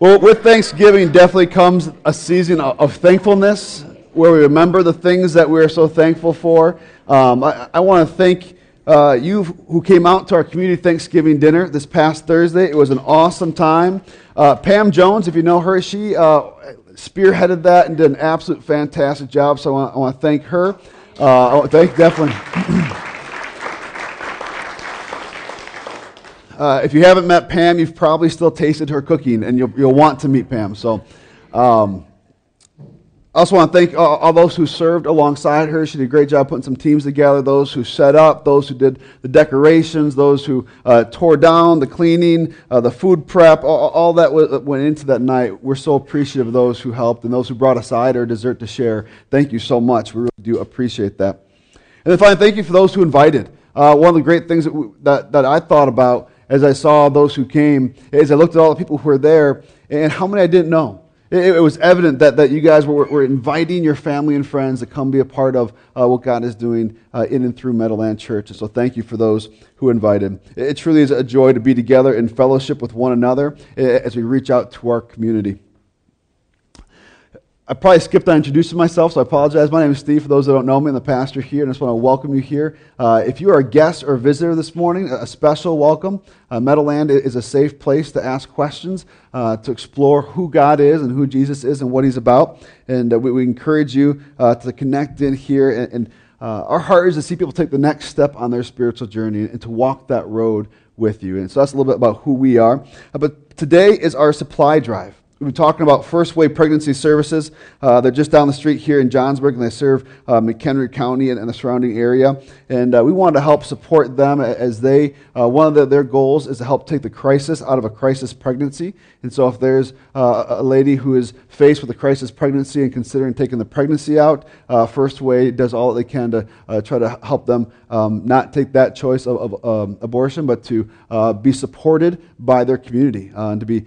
Well, with Thanksgiving definitely comes a season of thankfulness where we remember the things that we are so thankful for. Um, I, I want to thank uh, you who came out to our community Thanksgiving dinner this past Thursday. It was an awesome time. Uh, Pam Jones, if you know her, she uh, spearheaded that and did an absolute fantastic job. So I want, to thank her. Uh, thank definitely. Uh, if you haven't met Pam, you've probably still tasted her cooking, and you'll, you'll want to meet Pam. So, um, I also want to thank all, all, those who served alongside her. She did a great job putting some teams together. Those who set up, those who did the decorations, those who uh, tore down, the cleaning, uh, the food prep, all, all that w- went into that night. We're so appreciative of those who helped and those who brought a side dessert to share. Thank you so much. We really do appreciate that. And then finally, thank you for those who invited. Uh, one of the great things that, we, that, that I thought about as I saw those who came, as I looked at all the people who were there, and how many I didn't know. It, it was evident that, that you guys were, were inviting your family and friends to come be a part of uh, what God is doing uh, in and through Meadowland Church. And so thank you for those who invited. It, it truly is a joy to be together in fellowship with one another as we reach out to our community. I probably skipped on introducing myself, so I apologize. My name is Steve. For those that don't know me, I'm the pastor here, and I just want to welcome you here. Uh, if you are a guest or a visitor this morning, a special welcome. Uh, Meadowland is a safe place to ask questions, uh, to explore who God is and who Jesus is and what He's about. And uh, we, we, encourage you uh, to connect in here. And, and uh, our heart is to see people take the next step on their spiritual journey and to walk that road with you. And so that's a little bit about who we are. but today is our supply drive. We've been talking about First Way Pregnancy Services. Uh, they're just down the street here in Johnsburg, and they serve uh, McHenry County and, and, the surrounding area. And uh, we wanted to help support them as they, uh, one of the, their goals is to help take the crisis out of a crisis pregnancy. And so if there's uh, a lady who is faced with a crisis pregnancy and considering taking the pregnancy out, uh, First Way does all that they can to try to help them um, not take that choice of, of um, abortion, but to be supported by their community and to be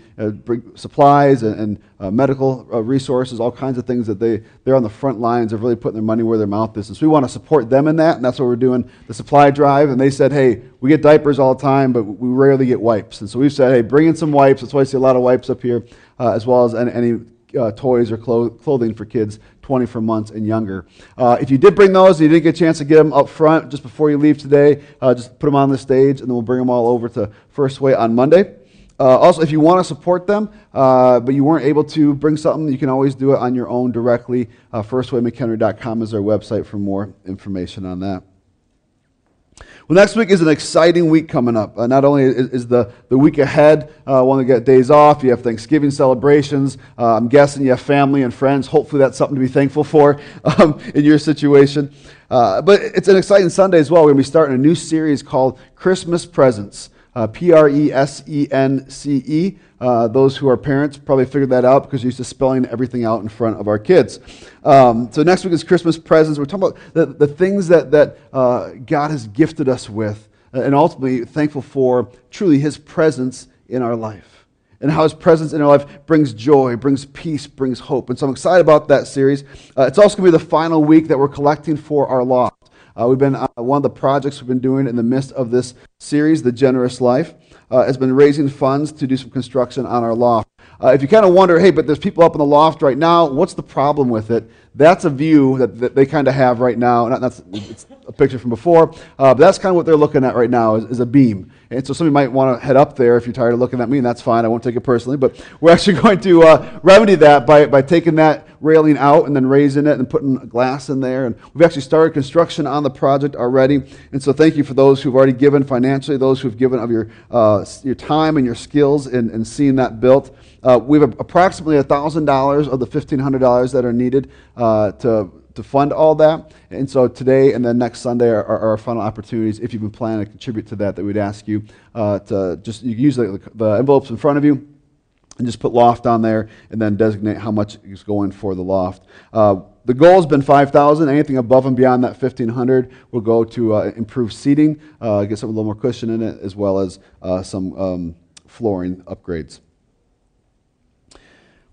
bring supplies and, and uh, medical uh, resources, all kinds of things that they, they're on the front lines of really putting their money where their mouth is. And so we want to support them in that, and that's what we're doing the supply drive. And they said, hey, we get diapers all the time, but we rarely get wipes. And so we've said, hey, bring in some wipes. That's why I see a lot of wipes up here, uh, as well as any, any uh, toys or clo- clothing for kids 24 months and younger. Uh, if you did bring those and you didn't get a chance to get them up front just before you leave today, uh, just put them on the stage and then we'll bring them all over to First Way on Monday. Uh, also, if you want to support them, uh, but you weren't able to bring something, you can always do it on your own directly. Uh, FirstWayMcHenry.com is our website for more information on that. Well, next week is an exciting week coming up. Uh, not only is, is, the, the week ahead uh, one to get days off, you have Thanksgiving celebrations. Uh, I'm guessing you have family and friends. Hopefully, that's something to be thankful for um, in your situation. Uh, but it's an exciting Sunday as well. We're going to be starting a new series called Christmas Presents uh, P R E S E N C E. Uh, those who are parents probably figured that out because you're used to spelling everything out in front of our kids. Um, so next week is Christmas presents. We're talking about the, the things that, that uh, God has gifted us with, uh, and ultimately thankful for truly His presence in our life. And how his presence in our life brings joy, brings peace, brings hope. And so I'm excited about that series. Uh, it's also going to be the final week that we're collecting for our loft. Uh, we've been uh, one of the projects we've been doing in the midst of this series, The Generous Life, uh, has been raising funds to do some construction on our loft. Uh, if you kind of wonder, hey, but there's people up in the loft right now, what's the problem with it? That's a view that, that they kind of have right now. That's it's a picture from before, uh, but that's kind of what they're looking at right now is, is a beam. And so somebody might want to head up there if you're tired of looking at me, and that's fine. I won't take it personally. But we're actually going to uh, remedy that by, by taking that railing out and then raising it and putting glass in there. And we've actually started construction on the project already. And so thank you for those who've already given financially, those who've given of your, uh, your time and your skills in, in seeing that built. Uh, we have approximately $1,000 of the $1,500 that are needed uh, to to fund all that. And so today and then next Sunday are, are, our final opportunities. If you've been planning to contribute to that, that we'd ask you uh, to just use the, the, envelopes in front of you and just put loft on there and then designate how much is going for the loft. Uh, the goal has been 5,000. Anything above and beyond that 1,500 will go to uh, improve seating, uh, get some a little more cushion in it, as well as uh, some um, flooring upgrades.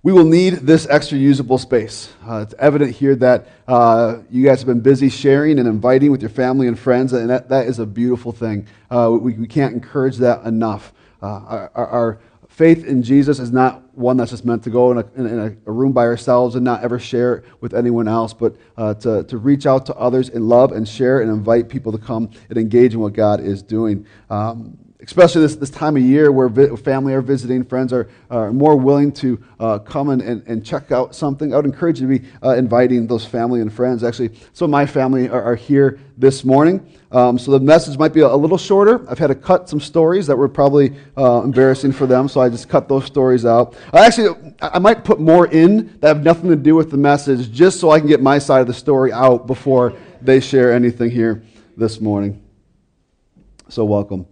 We will need this extra usable space. Uh, it's evident here that uh, you guys have been busy sharing and inviting with your family and friends, and that, that is a beautiful thing. We, we, can't encourage that enough. Our, our, faith in Jesus is not one that's just meant to go in a, in a, room by ourselves and not ever share it with anyone else, but uh, to, to reach out to others in love and share and invite people to come and engage in what God is doing. Um, especially this, this time of year where vi- family are visiting, friends are, are more willing to uh, come and, and, and, check out something. I would encourage you to be uh, inviting those family and friends. Actually, some of my family are, are here this morning. Um, so the message might be a, a, little shorter. I've had to cut some stories that were probably uh, embarrassing for them, so I just cut those stories out. I actually, I might put more in that have nothing to do with the message just so I can get my side of the story out before they share anything here this morning. So, welcome.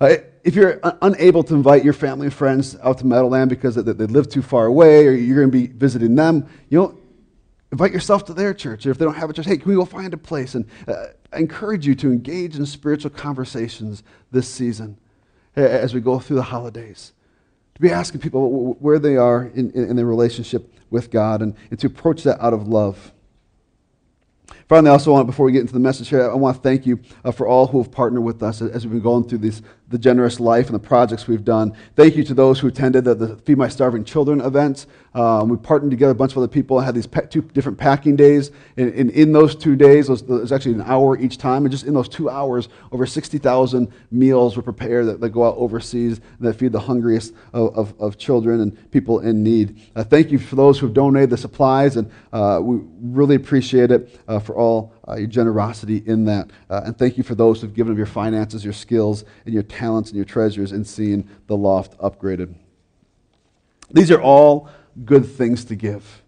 Uh, if you're unable to invite your family and friends out to Meadowland because they, they live too far away or you're going to be visiting them, you know, invite yourself to their church. Or if they don't have a church, hey, can we go find a place? And uh, I encourage you to engage in spiritual conversations this season as we go through the holidays. To be asking people where they are in, in, in their relationship with God and, and to approach that out of love. Finally, I also want, before we get into the message here, I want to thank you uh, for all who have partnered with us as we've been going through these, the generous life and the projects we've done. Thank you to those who attended the, the Feed My Starving Children events. Um, we partnered together a bunch of other people and had these pe- two different packing days. And, and in those two days, it was actually an hour each time. And just in those two hours, over 60,000 meals were prepared that, that, go out overseas that feed the hungriest of, of, of children and people in need. Uh, thank you for those who have donated the supplies, and uh, we really appreciate it uh, for all uh, your generosity in that. Uh, and thank you for those who've given of your finances, your skills, and your talents and your treasures in seeing the loft upgraded. These are all good things to give.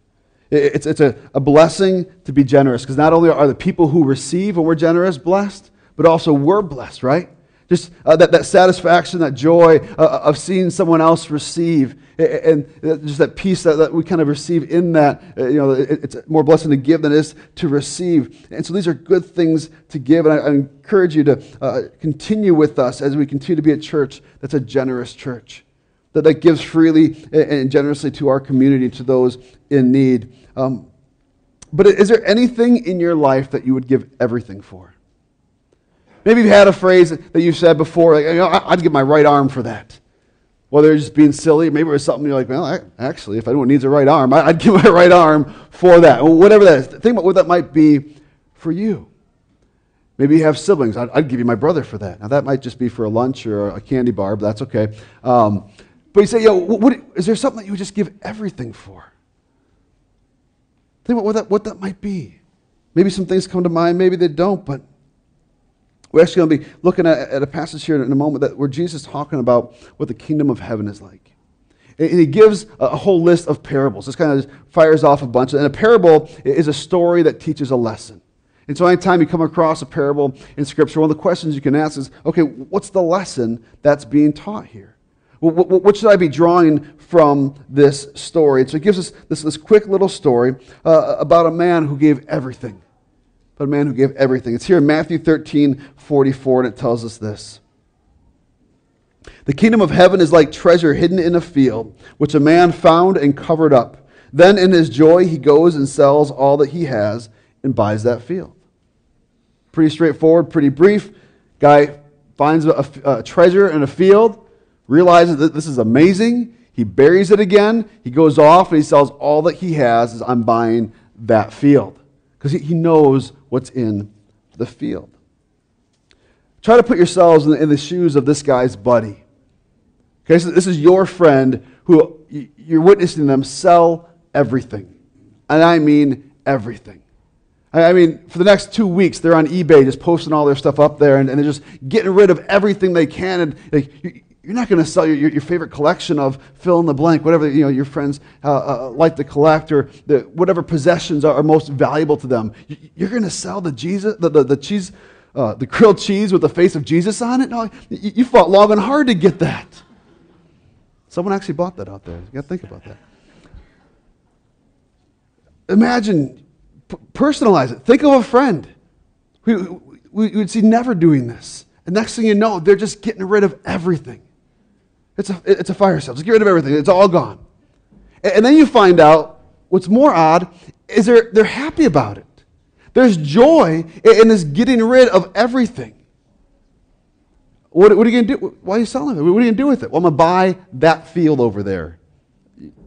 It's, it's a, a blessing to be generous because not only are the people who receive when we're generous blessed, but also we're blessed, right? Just uh, that, that satisfaction, that joy uh, uh of seeing someone else receive, and, just that peace that, that we kind of receive in that. Uh, you know, it, it's more blessing to give than it is to receive. And so these are good things to give. And I, I encourage you to uh, continue with us as we continue to be a church that's a generous church, that, that gives freely and generously to our community, to those in need. Um, but is there anything in your life that you would give everything for? Maybe you've had a phrase that you've said before, like, you know, I'd give my right arm for that. Whether it's just being silly, maybe it was something you're like, well, I, actually, if anyone needs a right arm, I'd give my right arm for that. Whatever that is. Think about what that might be for you. Maybe you have siblings. I'd, I'd, give you my brother for that. Now, that might just be for a lunch or a candy bar, but that's okay. Um, but you say, yo, what, what, is there something that you would just give everything for? Think about what that, what that might be. Maybe some things come to mind, maybe they don't, but we're actually going to be looking at, at, a passage here in a moment that, where Jesus is talking about what the kingdom of heaven is like. And he gives a, whole list of parables. This kind of fires off a bunch. And a parable is a story that teaches a lesson. And so, anytime you come across a parable in Scripture, one of the questions you can ask is okay, what's the lesson that's being taught here? What, should I be drawing from this story? And so, it gives us this, this quick little story uh, about a man who gave everything but a man who gave everything. It's here in Matthew 13, 44, and it tells us this. The kingdom of heaven is like treasure hidden in a field, which a man found and covered up. Then in his joy, he goes and sells all that he has and buys that field. Pretty straightforward, pretty brief. Guy finds a, a treasure in a field, realizes that this is amazing. He buries it again. He goes off and he sells all that he has. As I'm buying that field because he knows what's in the field. Try to put yourselves in the, shoes of this guy's buddy. Okay, so this is your friend who you're witnessing them sell everything. And I mean everything. I mean, for the next two weeks, they're on eBay just posting all their stuff up there and, and they're just getting rid of everything they can. And like, you're not going to sell your, your, favorite collection of fill in the blank, whatever you know, your friends uh, uh, like to collect, or the, whatever possessions are, are, most valuable to them. You're going to sell the, Jesus, the, the, the cheese, uh, the grilled cheese with the face of Jesus on it? No, you, you fought long and hard to get that. Someone actually bought that out there. You got to think about that. Imagine, p- personalize it. Think of a friend who we would see never doing this. And next thing you know, they're just getting rid of everything. It's a, it's a fire sale. Just get rid of everything. It's all gone. And, and then you find out what's more odd is they're, they're happy about it. There's joy in this getting rid of everything. what, what, are you going to do? Why are you selling it? What are you going to do with it? Well, I'm going to buy that field over there.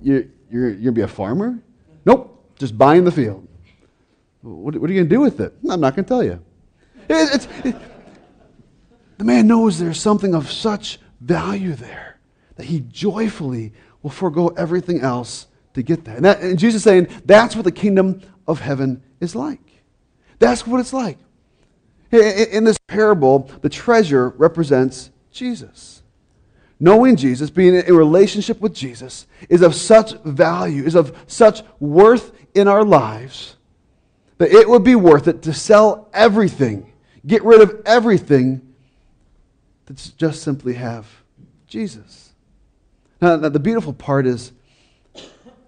You, you're, you're going to be a farmer? Nope, just buying the field. What, what are you going to do with it? I'm not going to tell you. It, it, the man knows there's something of such value there that he joyfully will forego everything else to get that. And, that, and Jesus is saying that's what the kingdom of heaven is like. That's what it's like. In this parable, the treasure represents Jesus. Knowing Jesus, being in a relationship with Jesus, is of such value, is of such worth in our lives, that it would be worth it to sell everything, get rid of everything, to just simply have Jesus. Now, the beautiful part is,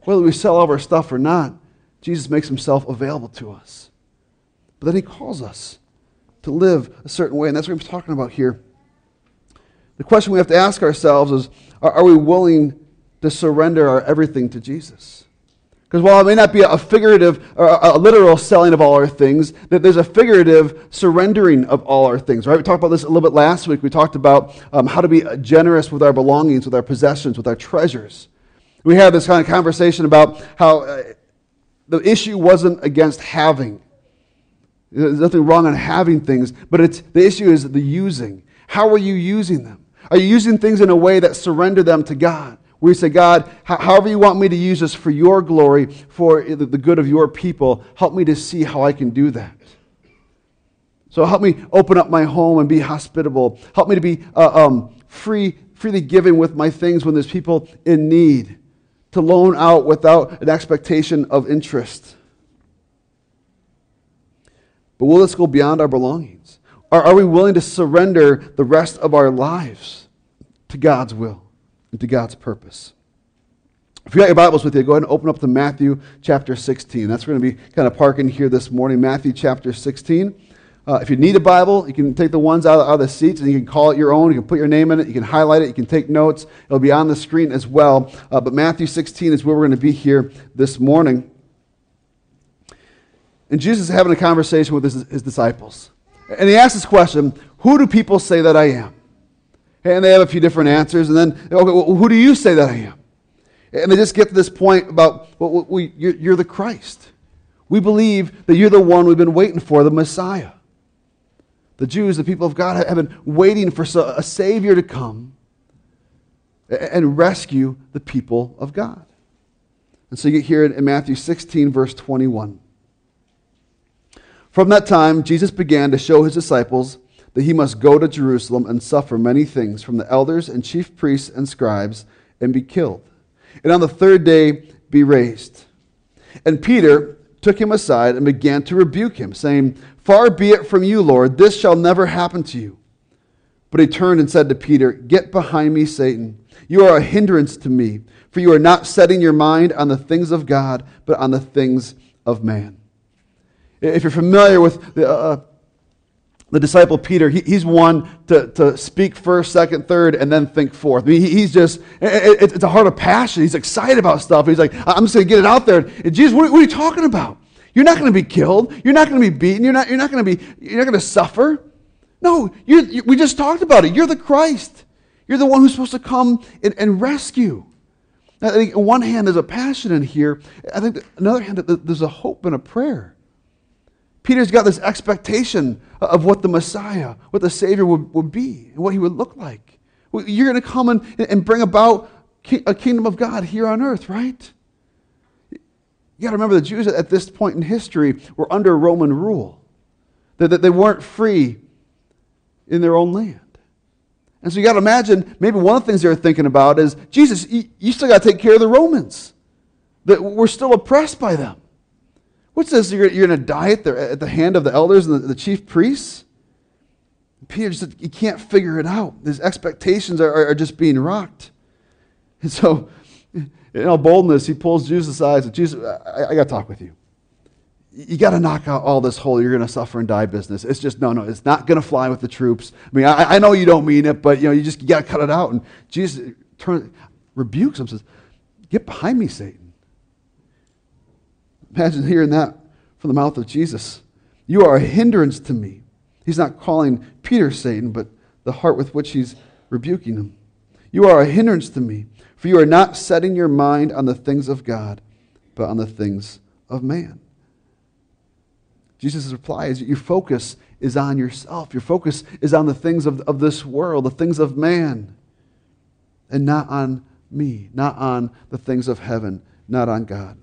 whether we sell all of our stuff or not, Jesus makes himself available to us. But then he calls us to live a certain way, and that's what he's talking about here. The question we have to ask ourselves is are we willing to surrender our everything to Jesus? Because while it may not be a figurative or a literal selling of all our things, that there's a figurative surrendering of all our things. Right? We talked about this a little bit last week. We talked about um, how to be generous with our belongings, with our possessions, with our treasures. We had this kind of conversation about how uh, the issue wasn't against having. There's nothing wrong on having things, but it's, the issue is the using. How are you using them? Are you using things in a way that surrender them to God? We say, God, however you want me to use this for your glory, for the good of your people, help me to see how I can do that. So help me open up my home and be hospitable. Help me to be uh, um, free, freely giving with my things when there's people in need, to loan out without an expectation of interest. But will this go beyond our belongings? Are, are we willing to surrender the rest of our lives to God's will and to God's purpose? If you got your Bibles with you, go ahead and open up to Matthew chapter 16. That's we're going to be kind of parking here this morning. Matthew chapter 16. Uh, if you need a Bible, you can take the ones out, out of the seats and you can call it your own. You can put your name in it. You can highlight it. You can take notes. It'll be on the screen as well. Uh, but Matthew 16 is where we're going to be here this morning. And Jesus is having a conversation with his, his disciples. And he asks this question Who do people say that I am? And they have a few different answers. And then, okay, well, who do you say that I am? And they just get to this point about, well, we, you're, you're the Christ. We believe that you're the one we've been waiting for, the Messiah. The Jews, the people of God, have been waiting for a Savior to come and rescue the people of God. And so you get here in Matthew 16, verse 21. From that time, Jesus began to show his disciples that he must go to Jerusalem and suffer many things from the elders and chief priests and scribes and be killed, and on the third day be raised. And Peter took him aside and began to rebuke him, saying, Far be it from you, Lord, this shall never happen to you. But he turned and said to Peter, Get behind me, Satan. You are a hindrance to me, for you are not setting your mind on the things of God, but on the things of man. If you're familiar with the, uh, uh, the disciple Peter, he, he's one to, to speak first, second, third, and then think fourth. I mean, he, he's just, it, it's a heart of passion. He's excited about stuff. He's like, I'm just going to get it out there. And Jesus, what, what are you talking about? You're not going to be killed. You're not going to be beaten. You're not, you're not going to be, you're not going to suffer. No, you, we just talked about it. You're the Christ. You're the one who's supposed to come and, and rescue. I think on one hand, there's a passion in here. I think on the other hand, there's a hope and a prayer. Peter's got this expectation of what the Messiah, what the Savior would, would be, and what he would look like. You're going to come and, and bring about a kingdom of God here on earth, right? You got to remember the Jews at this point in history were under Roman rule, that, they weren't free in their own land. And so you got to imagine maybe one of the things they're thinking about is Jesus, you still got to take care of the Romans, that we're still oppressed by them. What's this? You're, you're going to die at the, at the hand of the elders and the, the chief priests? Peter just he can't figure it out. His expectations are, are, are just being rocked. And so, in all boldness, he pulls Jesus aside and says, Jesus, I, I got to talk with you. You got to knock out all this whole you're going to suffer and die business. It's just, no, no, it's not going to fly with the troops. I mean, I, I know you don't mean it, but, you know, you just got to cut it out. And Jesus turn, rebukes him, says, get behind me, Satan. Imagine hearing that from the mouth of Jesus. You are a hindrance to me. He's not calling Peter Satan, but the heart with which he's rebuking him. You are a hindrance to me, for you are not setting your mind on the things of God, but on the things of man. Jesus' reply is your focus is on yourself. Your focus is on the things of, of this world, the things of man, and not on me, not on the things of heaven, not on God.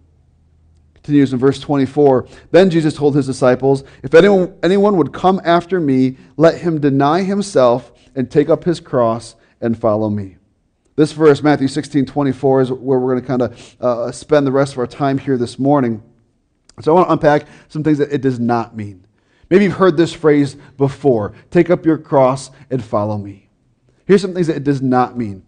Continues in verse 24. Then Jesus told his disciples, If anyone, anyone would come after me, let him deny himself and take up his cross and follow me. This verse, Matthew 16 24, is where we're going to kind of uh, spend the rest of our time here this morning. So I want to unpack some things that it does not mean. Maybe you've heard this phrase before take up your cross and follow me. Here's some things that it does not mean.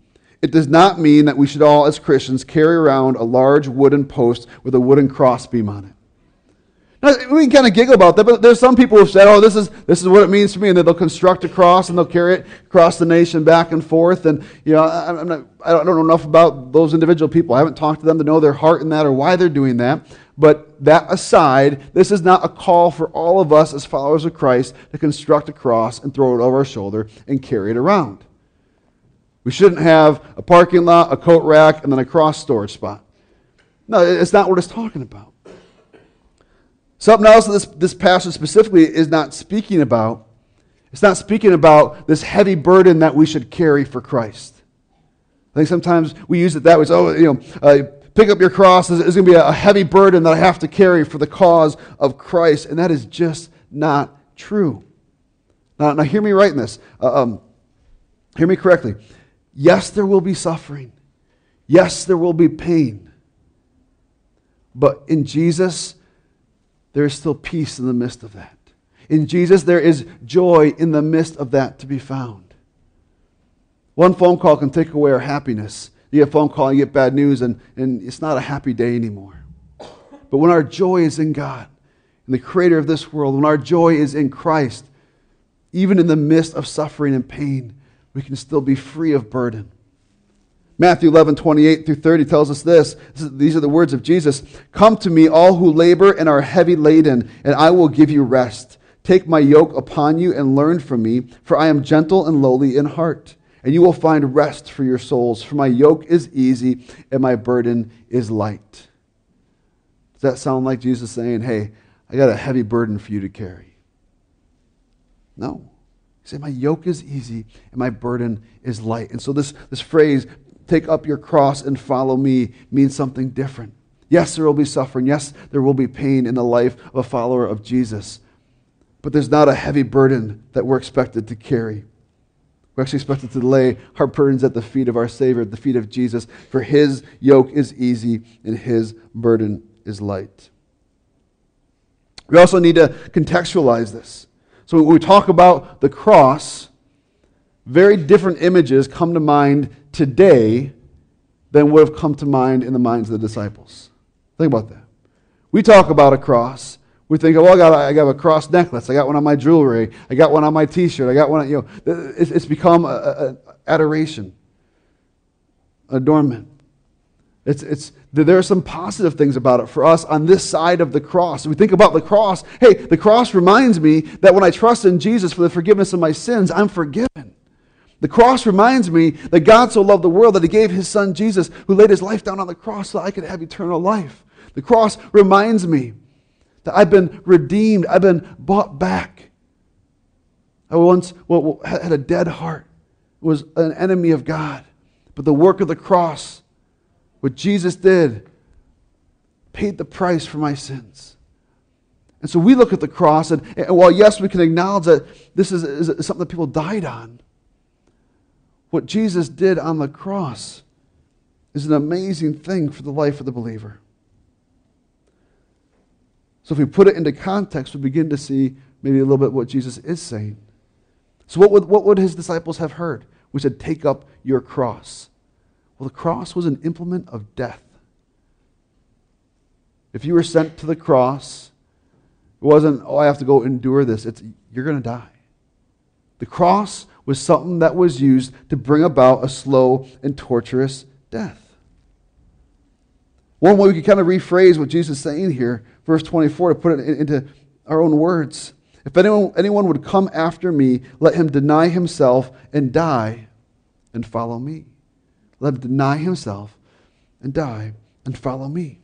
It does not mean that we should all, as Christians, carry around a large wooden post with a wooden crossbeam on it. Now, we can kind of giggle about that, but there's some people who've said, oh, this is, this is what it means for me, and they'll construct a cross and they'll carry it across the nation back and forth. And, you know, I'm not, I don't know enough about those individual people. I haven't talked to them to know their heart in that or why they're doing that. But that aside, this is not a call for all of us as followers of Christ to construct a cross and throw it over our shoulder and carry it around. We shouldn't have a parking lot, a coat rack, and then a cross storage spot. No, it's not what it's talking about. Something else that this, this passage specifically is not speaking about. It's not speaking about this heavy burden that we should carry for Christ. I think sometimes we use it that way. So, oh, you know, uh, pick up your cross is, going to be a heavy burden that I have to carry for the cause of Christ. And that is just not true. Now, now hear me right in this. Uh, um, hear me correctly. Yes, there will be suffering. Yes, there will be pain. But in Jesus, there is still peace in the midst of that. In Jesus, there is joy in the midst of that to be found. One phone call can take away our happiness. You get a phone call, you get bad news, and, and it's not a happy day anymore. But when our joy is in God, in the creator of this world, when our joy is in Christ, even in the midst of suffering and pain, we can still be free of burden. Matthew 11, 28 through 30 tells us this. These are the words of Jesus Come to me, all who labor and are heavy laden, and I will give you rest. Take my yoke upon you and learn from me, for I am gentle and lowly in heart, and you will find rest for your souls. For my yoke is easy and my burden is light. Does that sound like Jesus saying, Hey, I got a heavy burden for you to carry? No. Said, My yoke is easy and my burden is light. And so this, this phrase, take up your cross and follow me means something different. Yes, there will be suffering. Yes, there will be pain in the life of a follower of Jesus. But there's not a heavy burden that we're expected to carry. We're actually expected to lay our burdens at the feet of our Savior, at the feet of Jesus, for his yoke is easy and his burden is light. We also need to contextualize this. So when we talk about the cross, very different images come to mind today than would have come to mind in the minds of the disciples. Think about that. We talk about a cross. We think, oh, I got, I got a cross necklace. I got one on my jewelry. I got one on my T-shirt. I got one. You know, it's, it's become an adoration, adornment. It's, it's, there are some positive things about it for us on this side of the cross. We think about the cross. Hey, the cross reminds me that when I trust in Jesus for the forgiveness of my sins, I'm forgiven. The cross reminds me that God so loved the world that he gave his son Jesus, who laid his life down on the cross so I could have eternal life. The cross reminds me that I've been redeemed, I've been bought back. I once had a dead heart, was an enemy of God. But the work of the cross, what Jesus did, paid the price for my sins. And so we look at the cross, and, and while, yes, we can acknowledge that this is, is something that people died on, what Jesus did on the cross is an amazing thing for the life of the believer. So if we put it into context, we begin to see maybe a little bit what Jesus is saying. So what would, what would his disciples have heard? We said, take up your cross. Well, the cross was an implement of death. If you were sent to the cross, it wasn't, oh, I have to go endure this. It's, you're going to die. The cross was something that was used to bring about a slow and torturous death. One way we could kind of rephrase what Jesus is saying here, verse 24, to put it into our own words, If anyone, anyone would come after me, let him deny himself and die and follow me. Let him deny himself and die and follow me.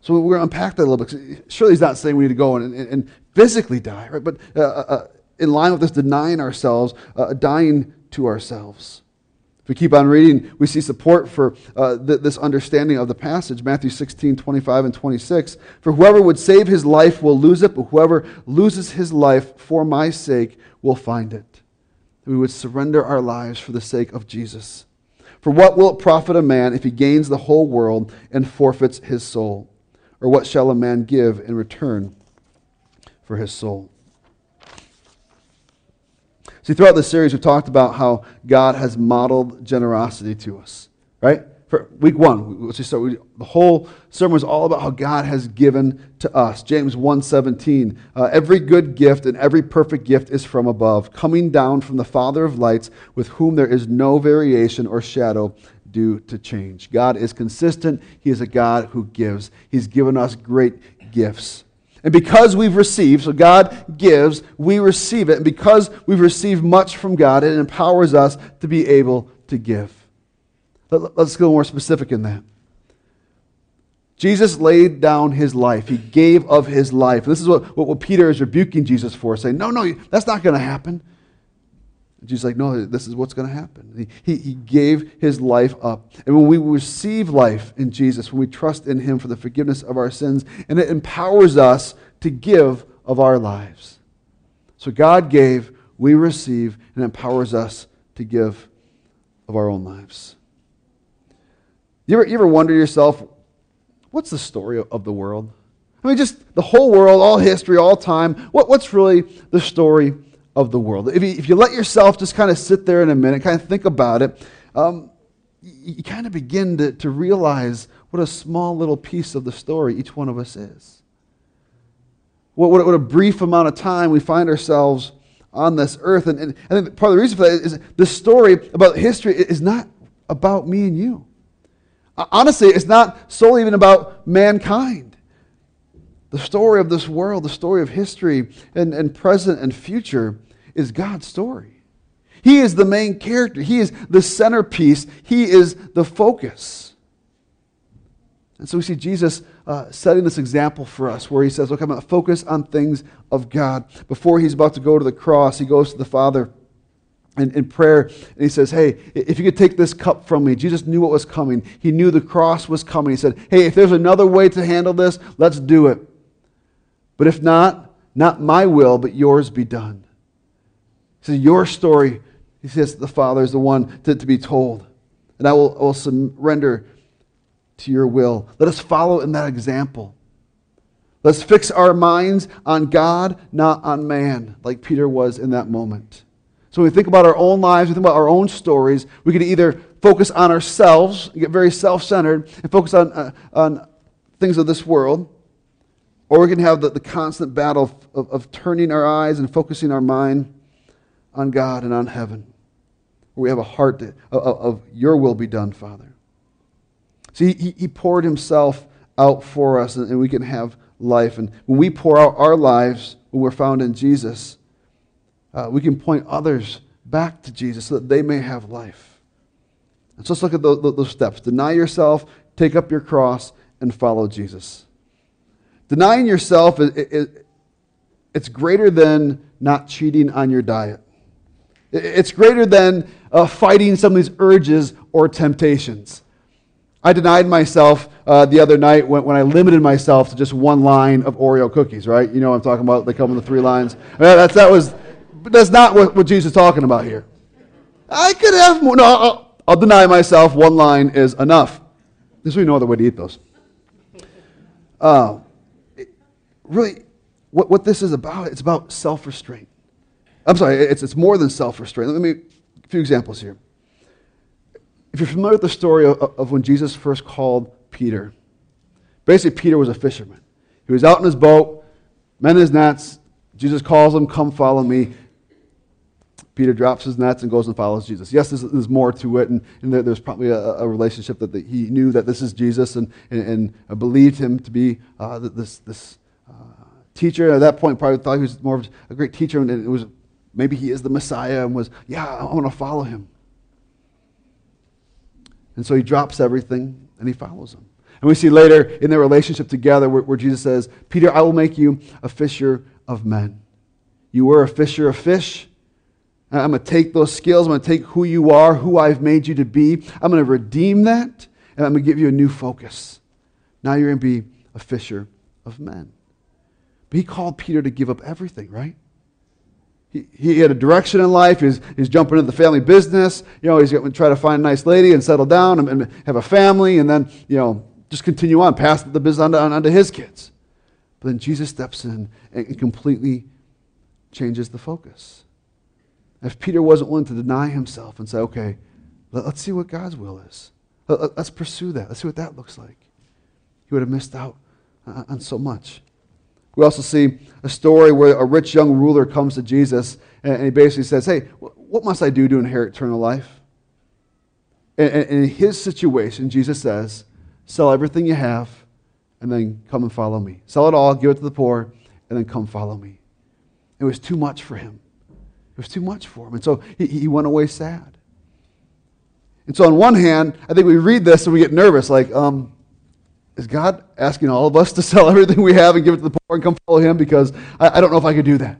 So we're going to unpack that a little bit. Surely he's not saying we need to go and, and, and physically die, right? But uh, uh, uh, in line with this denying ourselves, uh, dying to ourselves. If we keep on reading, we see support for uh, th- this understanding of the passage. Matthew 16, 25 and 26. For whoever would save his life will lose it, but whoever loses his life for my sake will find it. We would surrender our lives for the sake of Jesus. For what will it profit a man if he gains the whole world and forfeits his soul? Or what shall a man give in return for his soul? See, throughout this series, we've talked about how God has modeled generosity to us, right? Week one, let's start. We, the whole sermon was all about how God has given to us. James 1.17, uh, every good gift and every perfect gift is from above, coming down from the Father of lights, with whom there is no variation or shadow due to change. God is consistent. He is a God who gives. He's given us great gifts. And because we've received, so God gives, we receive it. And because we've received much from God, it empowers us to be able to give. Let, us go more specific in that. Jesus laid down his life. He gave of his life. This is what, what, what Peter is rebuking Jesus for, saying, No, no, that's not going to happen. Jesus like, No, this is what's going to happen. He, he, he gave his life up. And when we receive life in Jesus, when we trust in him for the forgiveness of our sins, and it empowers us to give of our lives. So God gave, we receive, and empowers us to give of our own lives. You ever, you ever wonder yourself, what's the story of the world? I mean, just the whole world, all history, all time. What, what's really the story of the world. If you, if you let yourself just kind of sit there in a minute, kind of think about it, um, you, you kind of begin to, to realize what a small little piece of the story each one of us is. What, what, what a brief amount of time we find ourselves on this earth. And, and I think part of the reason for that is the story about history is not about me and you. Honestly, it's not solely even about mankind. The story of this world, the story of history and, and present and future is God's story. He is the main character. He is the centerpiece. He is the focus. And so we see Jesus uh, setting this example for us where he says, Look, I'm going to focus on things of God. Before he's about to go to the cross, he goes to the Father in, in prayer and he says, Hey, if you could take this cup from me. Jesus knew what was coming, he knew the cross was coming. He said, Hey, if there's another way to handle this, let's do it. But if not, not my will, but yours be done. He says, Your story, he says, the Father is the one to, to be told. And I will, I will surrender to your will. Let us follow in that example. Let's fix our minds on God, not on man, like Peter was in that moment. So when we think about our own lives, we think about our own stories, we can either focus on ourselves, get very self centered, and focus on, uh, on things of this world, or we can have the, the constant battle of, of, of turning our eyes and focusing our mind on God and on heaven. Where we have a heart that, of, of, your will be done, Father. See, he, he poured himself out for us, and, and we can have life. And when we pour out our lives, when we're found in Jesus, uh, we can point others back to Jesus so that they may have life. And so let's look at those, those steps. Deny yourself, take up your cross, and follow Jesus. Denying yourself, is it's greater than not cheating on your diet. It's greater than uh, fighting some of these urges or temptations. I denied myself uh, the other night when, when I limited myself to just one line of Oreo cookies, right? You know what I'm talking about? They come in the three lines. Mean, that's, that was, that's not what, what Jesus is talking about here. I could have more. No, I'll, I'll deny myself. One line is enough. There's really no other way to eat those. Uh, really, what, what this is about, it's about self restraint. I'm sorry, it's, it's more than self restraint. Let me, a few examples here. If you're familiar with the story of, of when Jesus first called Peter, basically, Peter was a fisherman. He was out in his boat, men his nets. Jesus calls him, Come follow me. Peter drops his nets and goes and follows Jesus. Yes, there's, there's more to it, and, and there, there's probably a, a relationship that the, he knew that this is Jesus and, and, and believed him to be uh, this, this teacher. At that point, probably thought he was more of a great teacher, and it was maybe he is the Messiah, and was, yeah, I want to follow him. And so he drops everything and he follows him. And we see later in their relationship together where, where, Jesus says, Peter, I will make you a fisher of men. You were a fisher of fish. I'm going to take those skills. I'm going to take who you are, who I've made you to be. I'm going to redeem that, and I'm going to give you a new focus. Now you're going to be a fisher of men. But he called Peter to give up everything, right? He, he had a direction in life. He's, he's jumping into the family business. You know, he's going to try to find a nice lady and settle down and, and have a family and then, you know, just continue on, pass the business on on to his kids. But then Jesus steps in and completely changes the focus. If Peter wasn't willing to deny himself and say, okay, let, us see what God's will is, let, us pursue that, let's see what that looks like, he would have missed out on so much. We also see a story where a rich young ruler comes to Jesus and he basically says, Hey, what must I do to inherit eternal life? And in his situation, Jesus says, Sell everything you have and then come and follow me. Sell it all, give it to the poor, and then come follow me. It was too much for him. It was too much for him. And so he, he went away sad. And so, on one hand, I think we read this and we get nervous like, um, is God asking all of us to sell everything we have and give it to the poor and come follow Him? Because I, I don't know if I could do that.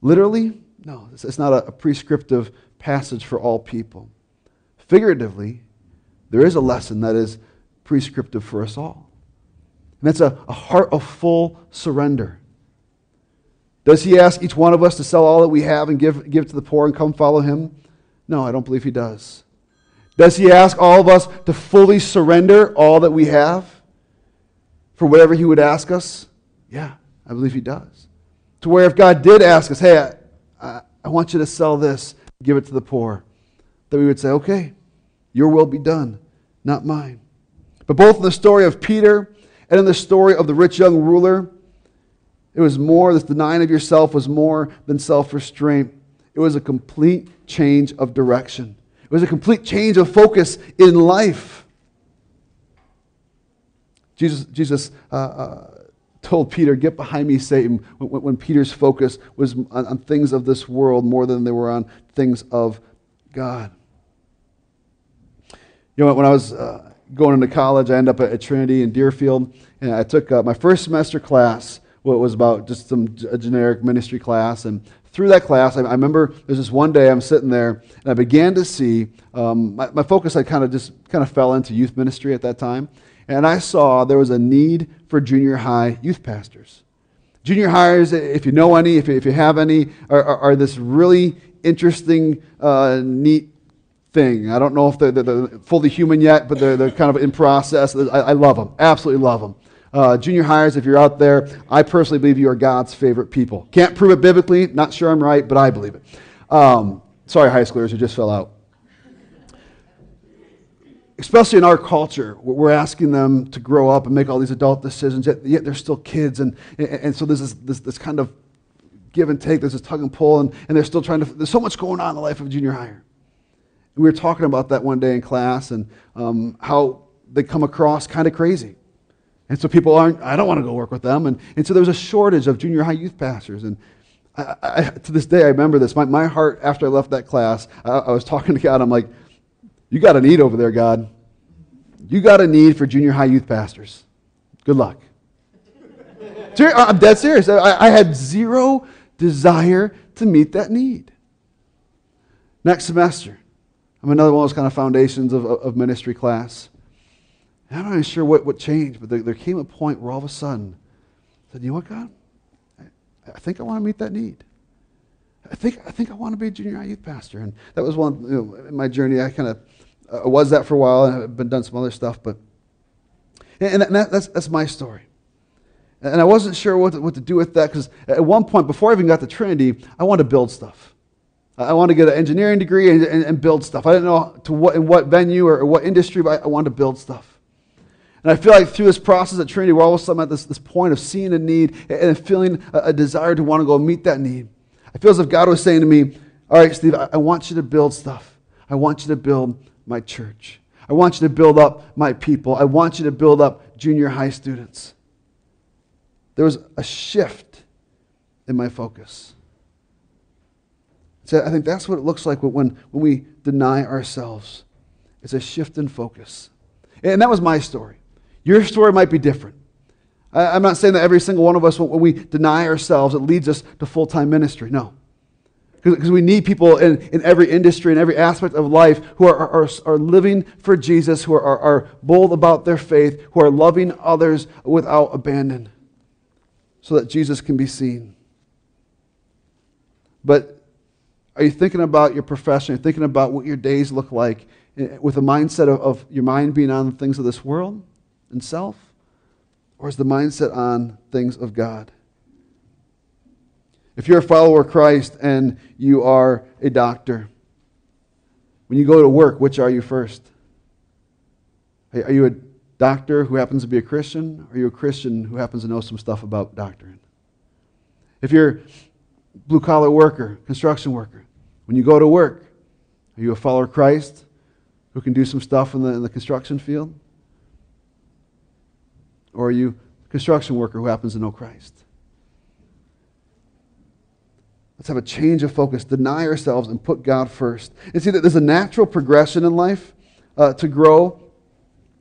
Literally, no, it's not a, a prescriptive passage for all people. Figuratively, there is a lesson that is prescriptive for us all. And that's a, a heart of full surrender. Does he ask each one of us to sell all that we have and give, give to the poor and come follow him? No, I don't believe he does. Does he ask all of us to fully surrender all that we have for whatever he would ask us? Yeah, I believe he does. To where if God did ask us, hey, I, I, I want you to sell this, give it to the poor, that we would say, okay, your will be done, not mine. But both in the story of Peter and in the story of the rich young ruler, it was more, this denying of yourself was more than self restraint. It was a complete change of direction. It was a complete change of focus in life. Jesus, Jesus uh, uh, told Peter, Get behind me, Satan, when, when Peter's focus was on, on, things of this world more than they were on things of God. You know, when I was uh, going into college, I ended up at, Trinity in Deerfield, and I took uh, my first semester class. It was about just some a generic ministry class, and through that class, I, I, remember there's this one day I'm sitting there and I began to see um, my, my focus. I kind of just kind of fell into youth ministry at that time, and I saw there was a need for junior high youth pastors. Junior highers, if you know any, if you, if you have any, are, are, are this really interesting, uh, neat thing. I don't know if they're, they're, they're, fully human yet, but they're, they're kind of in process. I, I love them, absolutely love them. Uh, junior highers, if you're out there, I personally believe you are God's favorite people. Can't prove it biblically, not sure I'm right, but I believe it. Um, sorry, high schoolers who just fell out. Especially in our culture, we're asking them to grow up and make all these adult decisions, yet, yet they're still kids. And, and so there's this, this, this kind of give and take, there's this tug and pull, and, and they're still trying to, there's so much going on in the life of a junior higher. we were talking about that one day in class and um, how they come across kind of crazy. And so people aren't, I don't want to go work with them. And, and so there was a shortage of junior high youth pastors. And I, I, to this day, I remember this. My, my heart, after I left that class, I, I was talking to God. I'm like, you got a need over there, God. You got a need for junior high youth pastors. Good luck. I'm dead serious. I, I had zero desire to meet that need. Next semester, I'm another one of those kind of foundations of, of ministry class. I'm not even sure what, what changed, but there, there, came a point where all of a sudden I said, you know what, God? I, I think I want to meet that need. I think, I think I want to be a junior high youth pastor. And that was one, you know, in my journey, I kind of uh, was that for a while, and I've been done some other stuff, but, and, and that, that's, that's my story. And I wasn't sure what to, what to do with that because at one point, before I even got to Trinity, I wanted to build stuff. I wanted to get an engineering degree and, and, and build stuff. I didn't know to what, in what venue or, or what industry, but I, I wanted to build stuff. And I feel like through this process at Trinity, we're all of a sudden at this, this point of seeing a need and feeling a, a desire to want to go meet that need. I feel as if God was saying to me, All right, Steve, I, I want you to build stuff. I want you to build my church. I want you to build up my people. I want you to build up junior high students. There was a shift in my focus. So I think that's what it looks like when, when we deny ourselves. It's a shift in focus. And that was my story. Your story might be different. I'm not saying that every single one of us, when we deny ourselves, it leads us to full time ministry. No. Because we need people in, in every industry and every aspect of life who are, are, are living for Jesus, who are, are bold about their faith, who are loving others without abandon, so that Jesus can be seen. But are you thinking about your profession? Are you thinking about what your days look like eh, with a mindset of, of your mind being on the things of this world and self? Or is the mindset on things of God? If you're a follower of Christ and you are a doctor, when you go to work, which are you first? Are you a doctor who happens to be a Christian? Or are you a Christian who happens to know some stuff about doctrine? If you're blue collar worker, construction worker, when you go to work, are you a follower of Christ who can do some stuff in the, in the construction field? Or are you a construction worker who happens to know Christ? Let's have a change of focus, deny ourselves, and put God first. And see that there's a natural progression in life uh, to grow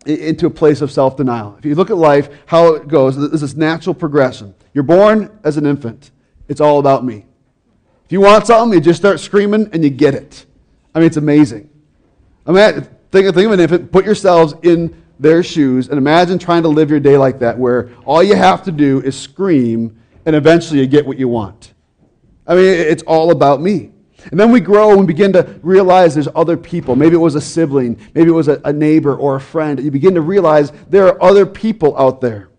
into a place of self denial. If you look at life, how it goes, there's this natural progression. You're born as an infant, it's all about me. If you want something, you just start screaming and you get it. I mean, it's amazing. I mean, think, think of an infant, put yourselves in their shoes, and imagine trying to live your day like that, where all you have to do is scream, and eventually you get what you want. I mean, it's all about me. And then we grow and begin to realize there's other people. Maybe it was a sibling, maybe it was a, a neighbor or a friend. You begin to realize there are other people out there,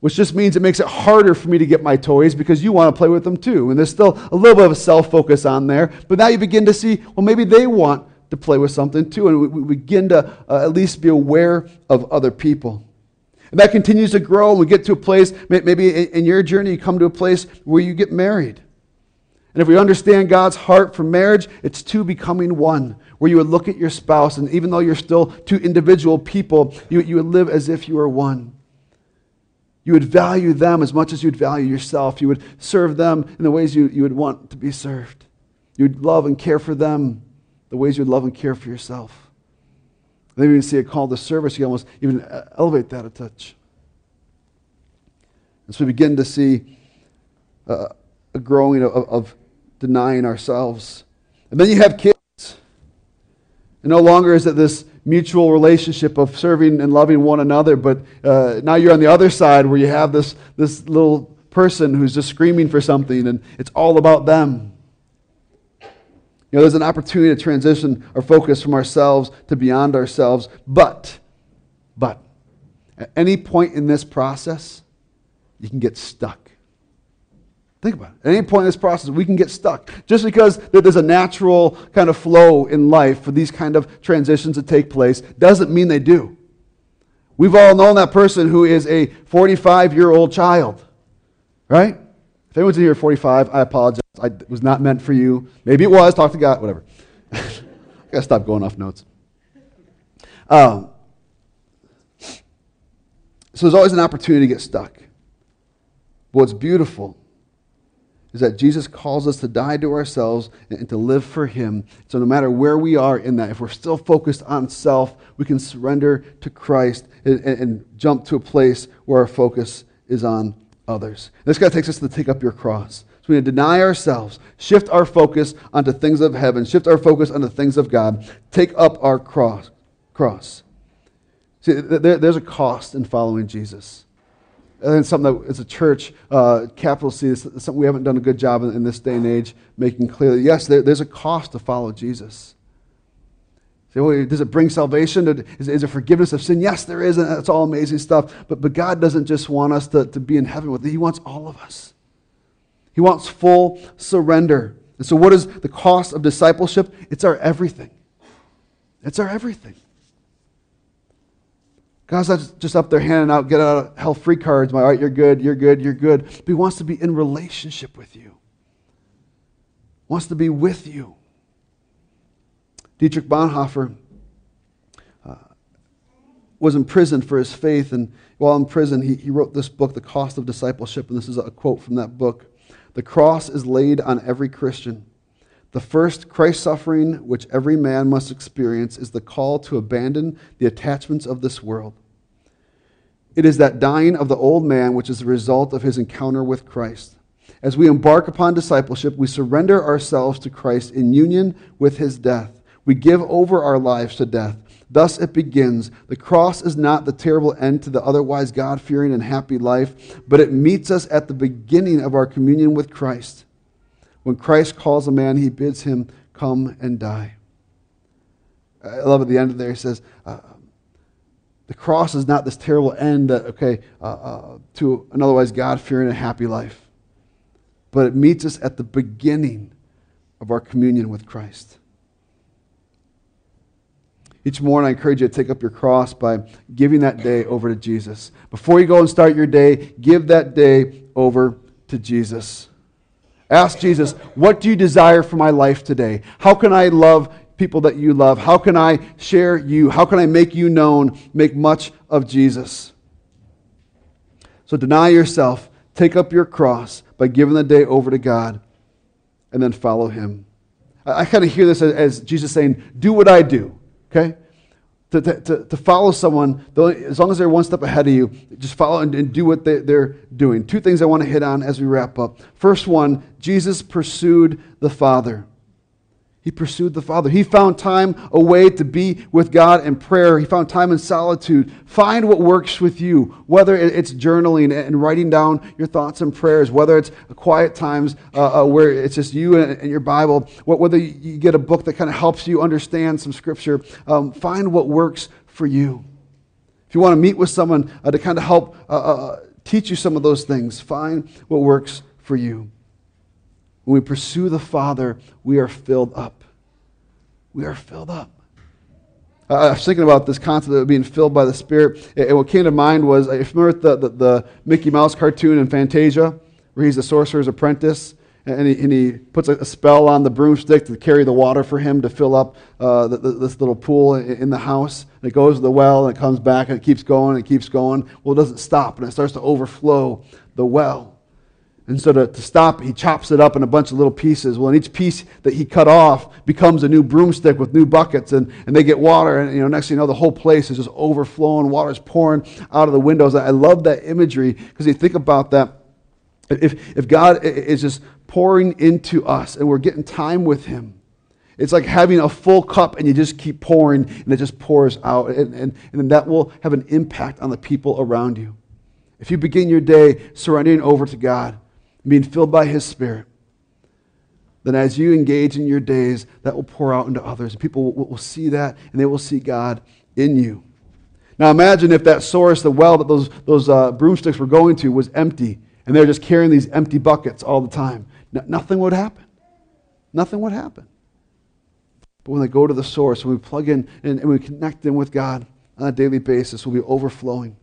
which just means it makes it harder for me to get my toys because you want to play with them too. And there's still a little bit of a self focus on there. But now you begin to see, well, maybe they want to play with something too. And we, we begin to uh, at least be aware of other people. And that continues to grow, we get to a place, maybe in your journey, you come to a place where you get married. And if we understand God's heart for marriage, it's two becoming one, where you would look at your spouse, and even though you're still two individual people, you, you would live as if you were one. You would value them as much as you'd value yourself. You would serve them in the ways you, you would want to be served. You would love and care for them the ways you would love and care for yourself. Then you see a call to service, you almost even elevate that a touch. And so we begin to see uh, a growing of, of denying ourselves. And then you have kids. And no longer is it this mutual relationship of serving and loving one another, but uh, now you're on the other side where you have this, this little person who's just screaming for something and it's all about them. You know, there's an opportunity to transition our focus from ourselves to beyond ourselves, but, but, at any point in this process, you can get stuck. Think about it. At any point in this process, we can get stuck. Just because there's a natural kind of flow in life for these kind of transitions to take place doesn't mean they do. We've all known that person who is a 45 year old child, right? If anyone's in here at 45, I apologize. I was not meant for you. Maybe it was. Talk to God. Whatever. I gotta stop going off notes. Um, so there's always an opportunity to get stuck. But what's beautiful is that Jesus calls us to die to ourselves and to live for Him. So, no matter where we are in that, if we're still focused on self, we can surrender to Christ and, and, and jump to a place where our focus is on others. This guy takes us to take up your cross. So, we need to deny ourselves, shift our focus onto things of heaven, shift our focus onto things of God, take up our cross. cross. See, there, there's a cost in following Jesus. And then something that as a church, uh, capital C, something we haven't done a good job in, in this day and age making clear. That yes, there, there's a cost to follow Jesus. Say, well, does it bring salvation? Is, is it forgiveness of sin? Yes, there is, and that's all amazing stuff. But, but God doesn't just want us to, to be in heaven with it, He wants all of us. He wants full surrender. And so, what is the cost of discipleship? It's our everything. It's our everything. God's not just up there handing out get out of hell free cards. My, All right, you're good, you're good, you're good. But He wants to be in relationship with you. Wants to be with you. Dietrich Bonhoeffer, uh, was imprisoned for his faith, and while in prison, he, he wrote this book, The Cost of Discipleship, and this is a quote from that book. The cross is laid on every Christian. The first Christ suffering which every man must experience is the call to abandon the attachments of this world. It is that dying of the old man which is the result of his encounter with Christ. As we embark upon discipleship, we surrender ourselves to Christ in union with his death. We give over our lives to death. Thus it begins. The cross is not the terrible end to the otherwise God fearing and happy life, but it meets us at the beginning of our communion with Christ. When Christ calls a man, he bids him come and die. I love at the end of there, he says, uh, the cross is not this terrible end, that, okay, uh, uh, to an otherwise God fearing and happy life, but it meets us at the beginning of our communion with Christ. Each morning, I encourage you to take up your cross by giving that day over to Jesus. Before you go and start your day, give that day over to Jesus. Ask Jesus, what do you desire for my life today? How can I love people that you love? How can I share you? How can I make you known, make much of Jesus? So deny yourself, take up your cross by giving the day over to God, and then follow him. I, kind of hear this as, as Jesus saying, Do what I do. Okay? To, to, to follow someone, as long as they're one step ahead of you, just follow and, and do what they, they're doing. Two things I want to hit on as we wrap up. First one, Jesus pursued the Father. He pursued the Father. He found time away to be with God in prayer. He found time in solitude. Find what works with you, whether it's journaling and writing down your thoughts and prayers, whether it's quiet times uh, uh, where it's just you and, your Bible, whether you get a book that kind of helps you understand some scripture. Um, find what works for you. If you want to meet with someone uh, to kind of help uh, uh, teach you some of those things, find what works for you. When we pursue the Father, we are filled up. We are filled up. I was thinking about this concept of being filled by the Spirit, and what came to mind was, if you remember the, the, the Mickey Mouse cartoon in Fantasia, where he's the sorcerer's apprentice, and he, and he puts a, spell on the broomstick to carry the water for him to fill up uh, the, the, this little pool in, in, the house. And it goes to the well, and it comes back, and it keeps going, and it keeps going. Well, it doesn't stop, and it starts to overflow the well. And so to, to stop, he chops it up in a bunch of little pieces. Well, and each piece that he cut off becomes a new broomstick with new buckets, and, and they get water. And you know, next thing you know, the whole place is just overflowing. Water's pouring out of the windows. I love that imagery because you think about that. If, if God is just pouring into us and we're getting time with him, it's like having a full cup and you just keep pouring and it just pours out. And, and, and that will have an impact on the people around you. If you begin your day surrendering over to God, being filled by His Spirit, then as you engage in your days, that will pour out into others. People will, see that and they will see God in you. Now imagine if that source, the well that those, those uh, broomsticks were going to, was empty and they're just carrying these empty buckets all the time. No, nothing would happen. Nothing would happen. But when they go to the source, when we plug in and, and we connect in with God on a daily basis, we'll be overflowing.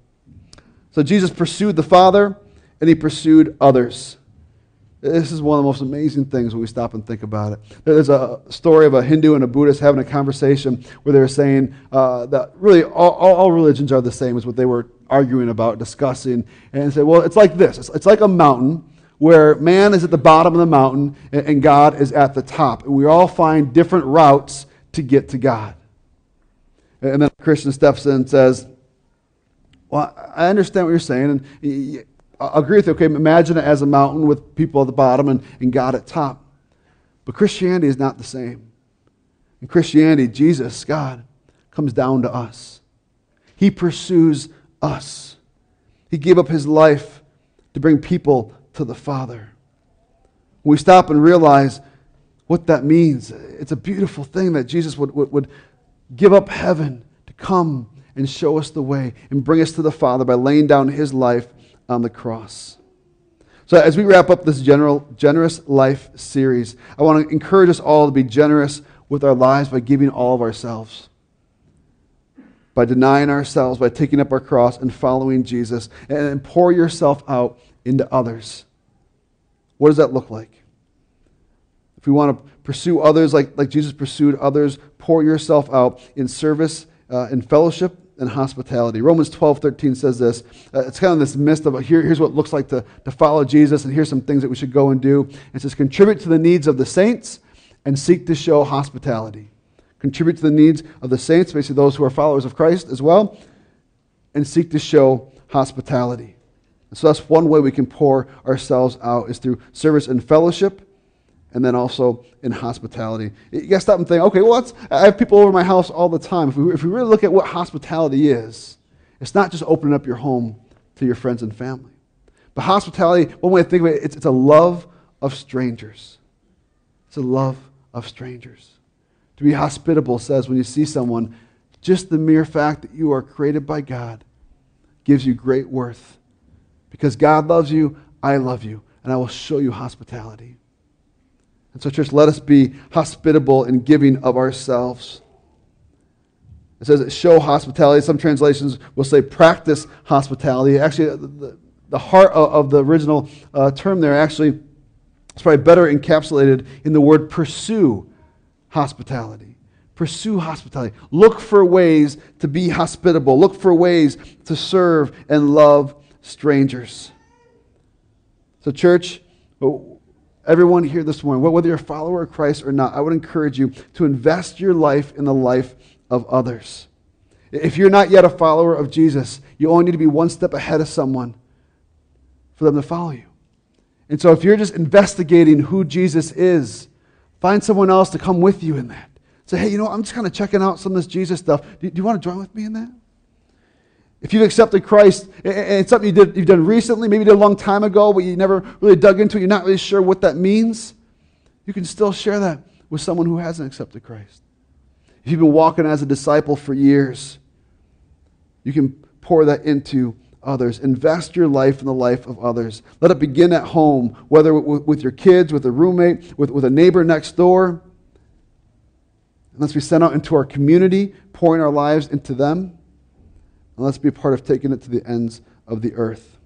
So Jesus pursued the Father and he pursued others. This is one of the most amazing things when we stop and think about it. There's a story of a Hindu and a Buddhist having a conversation where they were saying uh, that really all, all, religions are the same, is what they were arguing about, discussing. And say, well, it's like this it's, it's like a mountain where man is at the bottom of the mountain and, and God is at the top. And we all find different routes to get to God. And then Christian steps in and says, Well, I understand what you're saying. And I agree with you. Okay, imagine it as a mountain with people at the bottom and, and God at top. But Christianity is not the same. In Christianity, Jesus, God, comes down to us. He pursues us. He gave up his life to bring people to the Father. When we stop and realize what that means, it's a beautiful thing that Jesus would, would, would give up heaven to come and show us the way and bring us to the Father by laying down his life on the cross. So, as we wrap up this general, generous life series, I want to encourage us all to be generous with our lives by giving all of ourselves, by denying ourselves, by taking up our cross and following Jesus, and pour yourself out into others. What does that look like? If we want to pursue others like, like Jesus pursued others, pour yourself out in service, uh, in fellowship, and hospitality. Romans 12, 13 says this. Uh, it's kind of this mist of here, here's what it looks like to, to follow Jesus, and here's some things that we should go and do. It says, contribute to the needs of the saints and seek to show hospitality. Contribute to the needs of the saints, basically those who are followers of Christ as well, and seek to show hospitality. And so that's one way we can pour ourselves out is through service and fellowship and then also in hospitality. You got to stop and think, okay, well, I have people over my house all the time. If we, if we really look at what hospitality is, it's not just opening up your home to your friends and family. But hospitality, one way to think of it, it's, it's a love of strangers. It's a love of strangers. To be hospitable says when you see someone, just the mere fact that you are created by God gives you great worth. Because God loves you, I love you, and I will show you hospitality. And so, church, let us be hospitable and giving of ourselves. It says show hospitality. Some translations will say practice hospitality. Actually, the, the heart of, the original uh, term there actually is probably better encapsulated in the word pursue hospitality. Pursue hospitality. Look for ways to be hospitable. Look for ways to serve and love strangers. So, church, everyone here this morning, whether you're a follower of Christ or not, I would encourage you to invest your life in the life of others. If you're not yet a follower of Jesus, you only need to be one step ahead of someone for them to follow you. And so if you're just investigating who Jesus is, find someone else to come with you in that. Say, hey, you know, I'm just kind of checking out some of this Jesus stuff. Do, do you want to join with me in that? If you've accepted Christ and it's something you did, you've done recently, maybe you did a long time ago, but you never really dug into it, you're not really sure what that means, you can still share that with someone who hasn't accepted Christ. If you've been walking as a disciple for years, you can pour that into others. Invest your life in the life of others. Let it begin at home, whether with your kids, with a roommate, with, with a neighbor next door. And let's be sent out into our community, pouring our lives into them. And let's be part of taking it to the ends of the earth.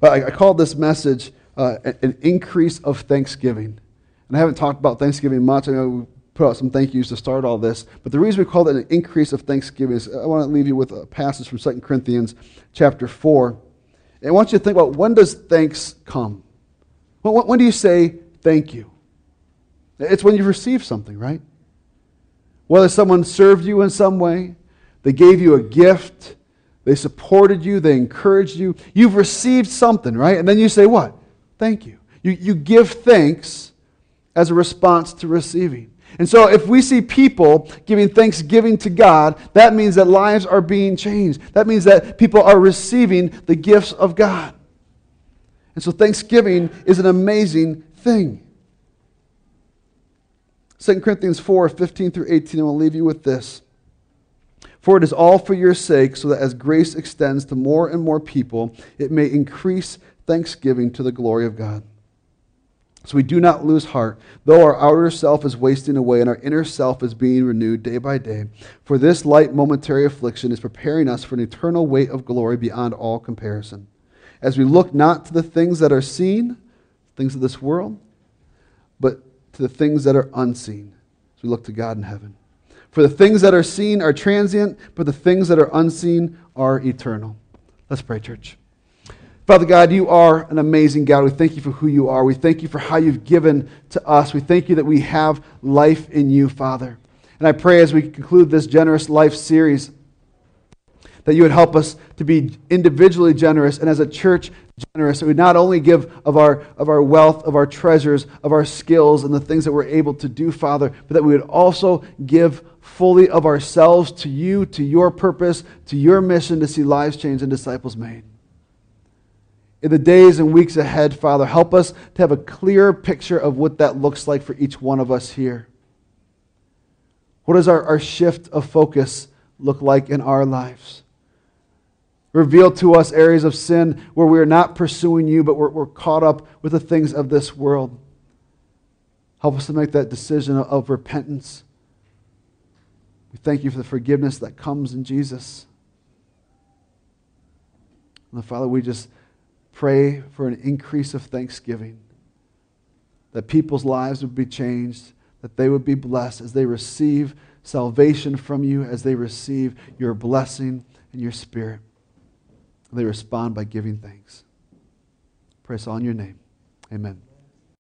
Well, I, I this message uh, an increase of thanksgiving. And I haven't talked about Thanksgiving much. I know we put out some thank yous to start all this. But the reason we call it an increase of thanksgiving is I want to leave you with a passage from 2 Corinthians chapter 4. And I want you to think about when does thanks come? When, when do you say thank you? It's when you've received something, right? Whether someone served you in some way, they gave you a gift. They supported you. They encouraged you. You've received something, right? And then you say, What? Thank you. You, you give thanks as a response to receiving. And so, if we see people giving thanksgiving to God, that means that lives are being changed. That means that people are receiving the gifts of God. And so, thanksgiving is an amazing thing. 2 Corinthians 4 15 through 18, I will leave you with this. For it is all for your sake, so that as grace extends to more and more people, it may increase thanksgiving to the glory of God. So we do not lose heart, though our outer self is wasting away and our inner self is being renewed day by day. For this light momentary affliction is preparing us for an eternal weight of glory beyond all comparison. As we look not to the things that are seen, things of this world, but to the things that are unseen, as we look to God in heaven. For the things that are seen are transient, but the things that are unseen are eternal. Let's pray, church. Father God, you are an amazing God. We thank you for who you are. We thank you for how you've given to us. We thank you that we have life in you, Father. And I pray as we conclude this generous life series that you would help us to be individually generous and as a church generous. That we not only give of our, of our wealth, of our treasures, of our skills, and the things that we're able to do, Father, but that we would also give fully of ourselves to you, to your purpose, to your mission to see lives changed and disciples made. In the days and weeks ahead, Father, help us to have a clear picture of what that looks like for each one of us here. What does our, our shift of focus look like in our lives? Reveal to us areas of sin where we are not pursuing you, but we're, we're caught up with the things of this world. Help us to make that decision of, repentance thank you for the forgiveness that comes in Jesus. And Father, we just pray for an increase of thanksgiving, that people's lives would be changed, that they would be blessed as they receive salvation from you, as they receive your blessing and your spirit. And They respond by giving thanks. Press on your name. Amen.